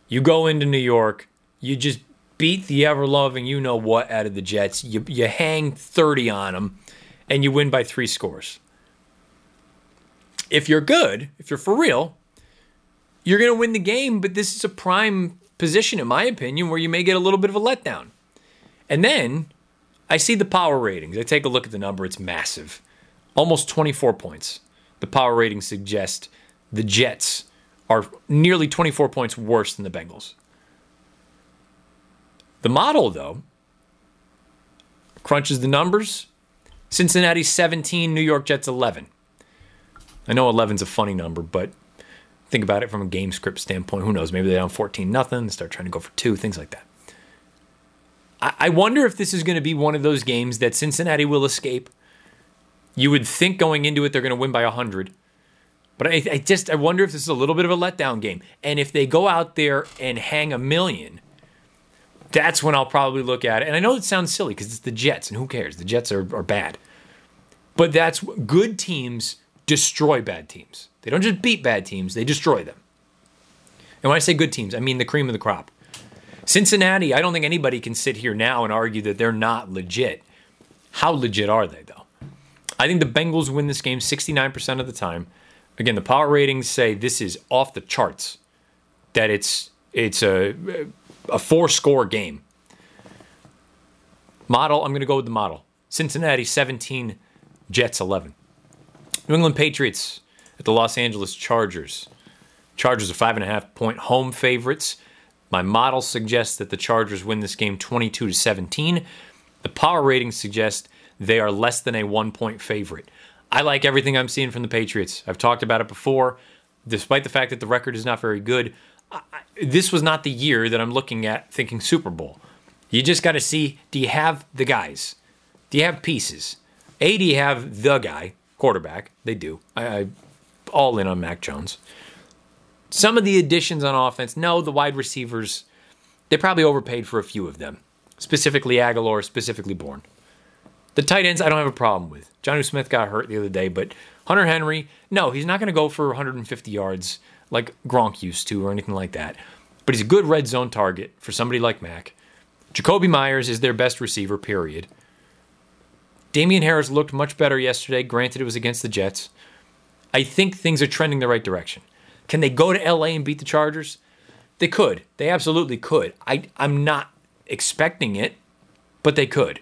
You go into New York, you just beat the ever loving you know what out of the Jets. You you hang 30 on them and you win by 3 scores if you're good, if you're for real, you're going to win the game. But this is a prime position, in my opinion, where you may get a little bit of a letdown. And then I see the power ratings. I take a look at the number, it's massive almost 24 points. The power ratings suggest the Jets are nearly 24 points worse than the Bengals. The model, though, crunches the numbers. Cincinnati 17, New York Jets 11. I know 11's a funny number, but think about it from a game script standpoint. Who knows? Maybe they're down 14 nothing, start trying to go for two, things like that. I, I wonder if this is going to be one of those games that Cincinnati will escape. You would think going into it they're going to win by 100. But I, I just I wonder if this is a little bit of a letdown game. And if they go out there and hang a million, that's when I'll probably look at it. And I know it sounds silly because it's the Jets, and who cares? The Jets are, are bad. But that's good teams destroy bad teams. They don't just beat bad teams, they destroy them. And when I say good teams, I mean the cream of the crop. Cincinnati, I don't think anybody can sit here now and argue that they're not legit. How legit are they, though? I think the Bengals win this game 69% of the time. Again, the power ratings say this is off the charts, that it's it's a, a four score game. Model, I'm going to go with the model. Cincinnati 17, Jets 11. New England Patriots at the Los Angeles Chargers. Chargers are five and a half point home favorites. My model suggests that the Chargers win this game 22 to 17. The power ratings suggest they are less than a one point favorite. I like everything I'm seeing from the Patriots. I've talked about it before. Despite the fact that the record is not very good, I, this was not the year that I'm looking at thinking Super Bowl. You just got to see do you have the guys? Do you have pieces? A, do you have the guy, quarterback? They do. I, I all in on Mac Jones. Some of the additions on offense, no, the wide receivers, they probably overpaid for a few of them, specifically Agholor, specifically Bourne. The tight ends, I don't have a problem with. Jonnu Smith got hurt the other day, but Hunter Henry, no, he's not going to go for 150 yards like Gronk used to or anything like that. But he's a good red zone target for somebody like Mac. Jakobi Meyers is their best receiver, period. Damien Harris looked much better yesterday. Granted, it was against the Jets. I think things are trending the right direction. Can they go to LA and beat the Chargers? They could. They absolutely could. I, I'm not expecting it, but they could.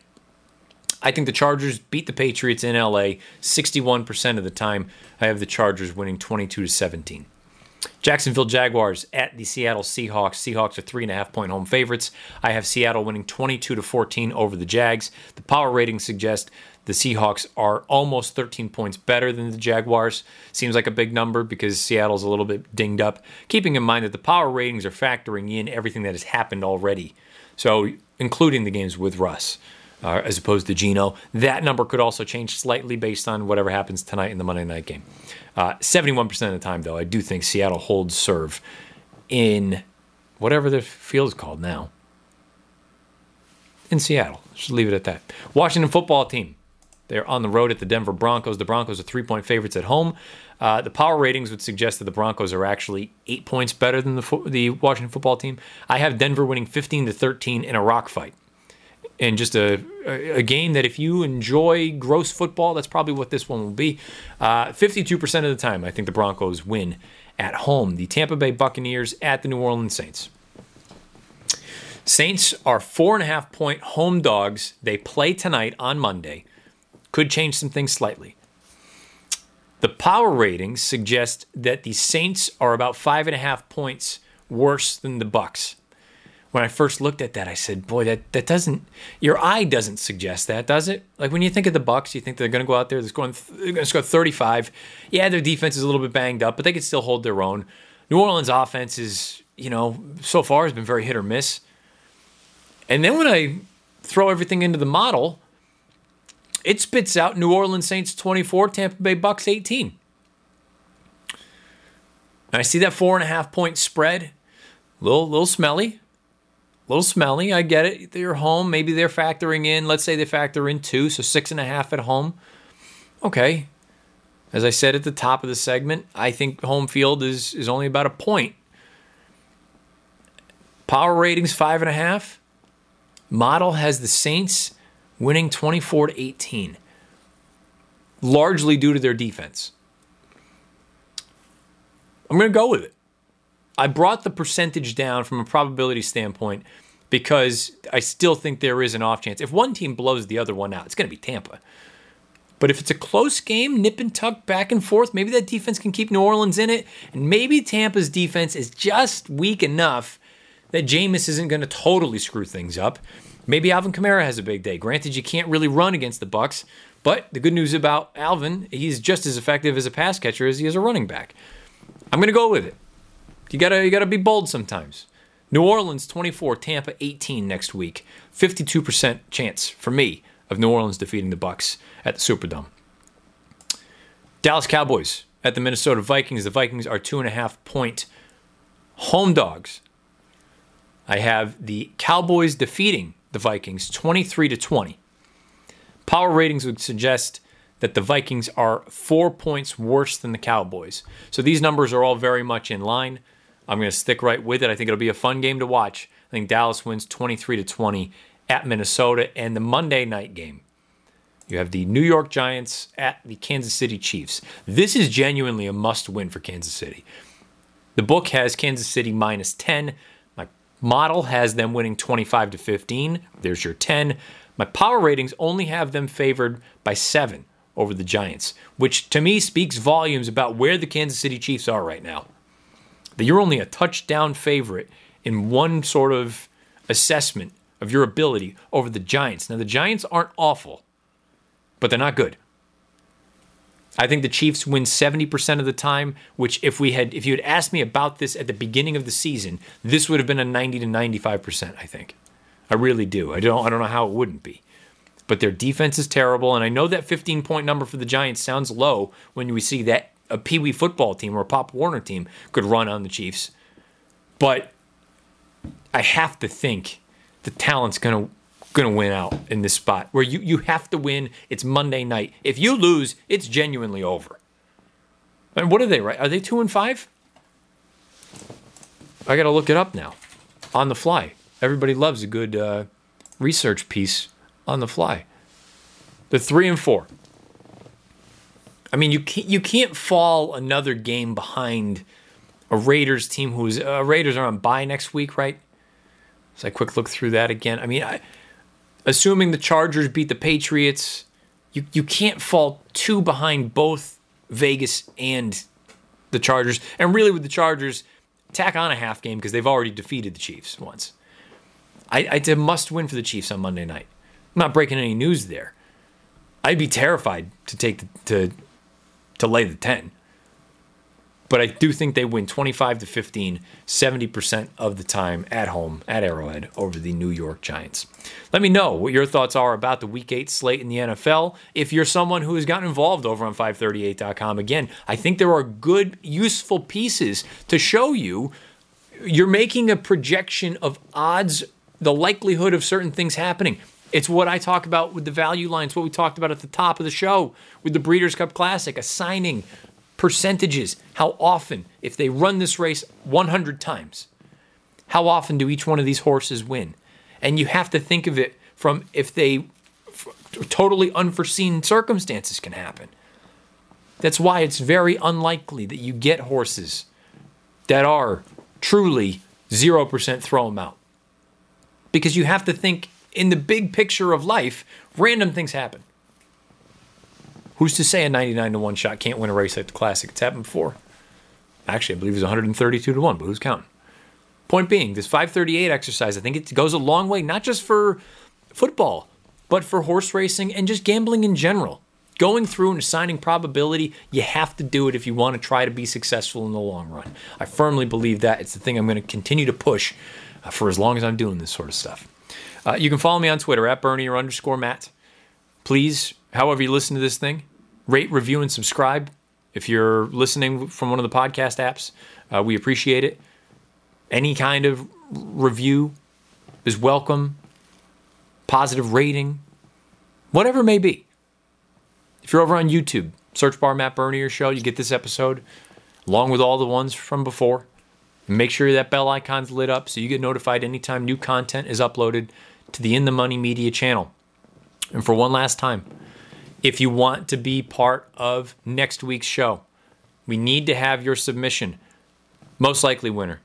I think the Chargers beat the Patriots in LA 61% of the time. I have the Chargers winning 22 to 17. Jacksonville Jaguars at the Seattle Seahawks. Seahawks are three and a half point home favorites. I have Seattle winning 22 to 14 over the Jags. The power ratings suggest the Seahawks are almost 13 points better than the Jaguars. Seems like a big number because Seattle's a little bit dinged up. Keeping in mind that the power ratings are factoring in everything that has happened already. So, including the games with Russ. Uh, as opposed to Geno. That number could also change slightly based on whatever happens tonight in the Monday night game. Uh, 71% of the time, though, I do think Seattle holds serve in whatever the field is called now. In Seattle. Just leave it at that. Washington football team. They're on the road at the Denver Broncos. The Broncos are three point favorites at home. Uh, the power ratings would suggest that the Broncos are actually eight points better than the, fo- the Washington football team. I have Denver winning 15 to 13 in a rock fight and just a, a game that if you enjoy gross football, that's probably what this one will be. Uh, 52% of the time, I think the Broncos win at home. The Tampa Bay Buccaneers at the New Orleans Saints. Saints are four and a half point home dogs. They play tonight on Monday. Could change some things slightly. The power ratings suggest that the Saints are about five and a half points worse than the Bucks when I first looked at that, I said, "Boy, that that doesn't your eye doesn't suggest that, does it? Like when you think of the Bucks, you think they're going to go out there, they're going they're going to score 35. Yeah, their defense is a little bit banged up, but they can still hold their own. New Orleans offense is, you know, so far has been very hit or miss. And then when I throw everything into the model, it spits out New Orleans Saints 24, Tampa Bay Bucks 18. And I see that four and a half point spread, little little smelly little smelly. I get it. They're home. Maybe they're factoring in, let's say they factor in two, so six and a half at home. Okay. As I said at the top of the segment, I think home field is, is only about a point. Power ratings five and a half. Model has the Saints winning 24 to 18, largely due to their defense. I'm going to go with it. I brought the percentage down from a probability standpoint because I still think there is an off chance. If one team blows the other one out, it's going to be Tampa. But if it's a close game, nip and tuck back and forth, maybe that defense can keep New Orleans in it. And maybe Tampa's defense is just weak enough that Jameis isn't going to totally screw things up. Maybe Alvin Kamara has a big day. Granted, you can't really run against the Bucks, but the good news about Alvin, he's just as effective as a pass catcher as he is a running back. I'm going to go with it. You gotta you gotta be bold sometimes. New Orleans 24, Tampa 18 next week. 52% chance for me of New Orleans defeating the Bucks at the Superdome. Dallas Cowboys at the Minnesota Vikings. The Vikings are two and a half point home dogs. I have the Cowboys defeating the Vikings 23 to 20. Power ratings would suggest that the Vikings are four points worse than the Cowboys. So these numbers are all very much in line. I'm going to stick right with it. I think it'll be a fun game to watch. I think Dallas wins 23 to 20 at Minnesota and the Monday night game. You have the New York Giants at the Kansas City Chiefs. This is genuinely a must win for Kansas City. The book has Kansas City minus 10. My model has them winning 25 to 15. There's your 10. My power ratings only have them favored by 7 over the Giants, which to me speaks volumes about where the Kansas City Chiefs are right now that you're only a touchdown favorite in one sort of assessment of your ability over the Giants. Now, the Giants aren't awful, but they're not good. I think the Chiefs win 70% of the time, which if we had if you had asked me about this at the beginning of the season, this would have been a 90 to 95%, I think. I really do. I don't I don't know how it wouldn't be. But their defense is terrible, and I know that 15 point number for the Giants sounds low when we see that a Pee Wee football team or a Pop Warner team could run on the Chiefs. But I have to think the talent's gonna gonna win out in this spot where you you have to win. It's Monday night. If you lose, it's genuinely over. And what are they? Right? Are they two and five? I gotta look it up now, on the fly. Everybody loves a good uh, research piece on the fly. The three and four. I mean, you can't you can't fall another game behind a Raiders team who's uh, Raiders are on bye next week, right? So I quick look through that again. I mean, I, assuming the Chargers beat the Patriots, you you can't fall two behind both Vegas and the Chargers. And really, with the Chargers, tack on a half game because they've already defeated the Chiefs once. I, I must win for the Chiefs on Monday night. I'm not breaking any news there. I'd be terrified to take the, to to lay the 10. But I do think they win 25 to 15, 70% of the time at home at Arrowhead over the New York Giants. Let me know what your thoughts are about the Week 8 slate in the NFL. If you're someone who has gotten involved over on 538.com, again, I think there are good, useful pieces to show you. You're making a projection of odds, the likelihood of certain things happening. It's what I talk about with the value lines, what we talked about at the top of the show with the Breeders' Cup Classic, assigning percentages. How often, if they run this race 100 times, how often do each one of these horses win? And you have to think of it from if they totally unforeseen circumstances can happen. That's why it's very unlikely that you get horses that are truly 0% throw them out. Because you have to think in the big picture of life, random things happen. Who's to say a 99 to 1 shot can't win a race like the Classic? It's happened before. Actually, I believe it was 132 to 1, but who's counting? Point being, this 538 exercise, I think it goes a long way, not just for football, but for horse racing and just gambling in general. Going through and assigning probability, you have to do it if you want to try to be successful in the long run. I firmly believe that. It's the thing I'm going to continue to push uh, for as long as I'm doing this sort of stuff. Uh, you can follow me on Twitter at Bernier underscore Matt. Please, however you listen to this thing, rate, review, and subscribe. If you're listening from one of the podcast apps, uh, we appreciate it. Any kind of review is welcome, positive rating, whatever it may be. If you're over on YouTube, search bar Matt Bernier Show, you get this episode along with all the ones from before. Make sure that bell icon's lit up so you get notified anytime new content is uploaded to the In the Money Media channel. And for one last time, if you want to be part of next week's show, we need to have your submission. Most likely winner,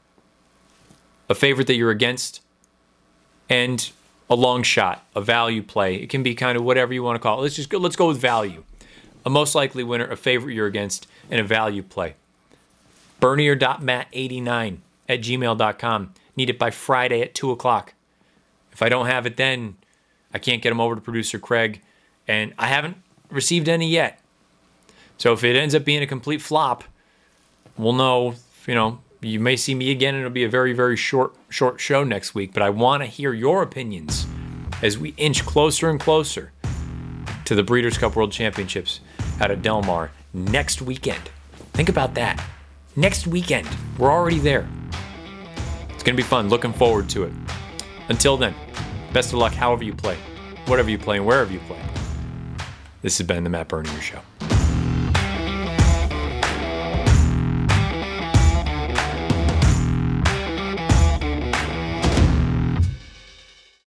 a favorite that you're against, and a long shot, a value play. It can be kind of whatever you want to call it. Let's just go, let's go with value. A most likely winner, a favorite you're against, and a value play. Bernier.matt89 at gmail.com. Need it by Friday at 2 o'clock. If I don't have it then, I can't get them over to producer Craig, and I haven't received any yet. So if it ends up being a complete flop, we'll know, you know, you may see me again it'll be a very very short short show next week, but I want to hear your opinions as we inch closer and closer to the Breeders' Cup World Championships out at Del Mar next weekend. Think about that. Next weekend. We're already there. It's going to be fun. Looking forward to it. Until then, best of luck however you play, whatever you play, and wherever you play. This has been the Matt Bernier Show.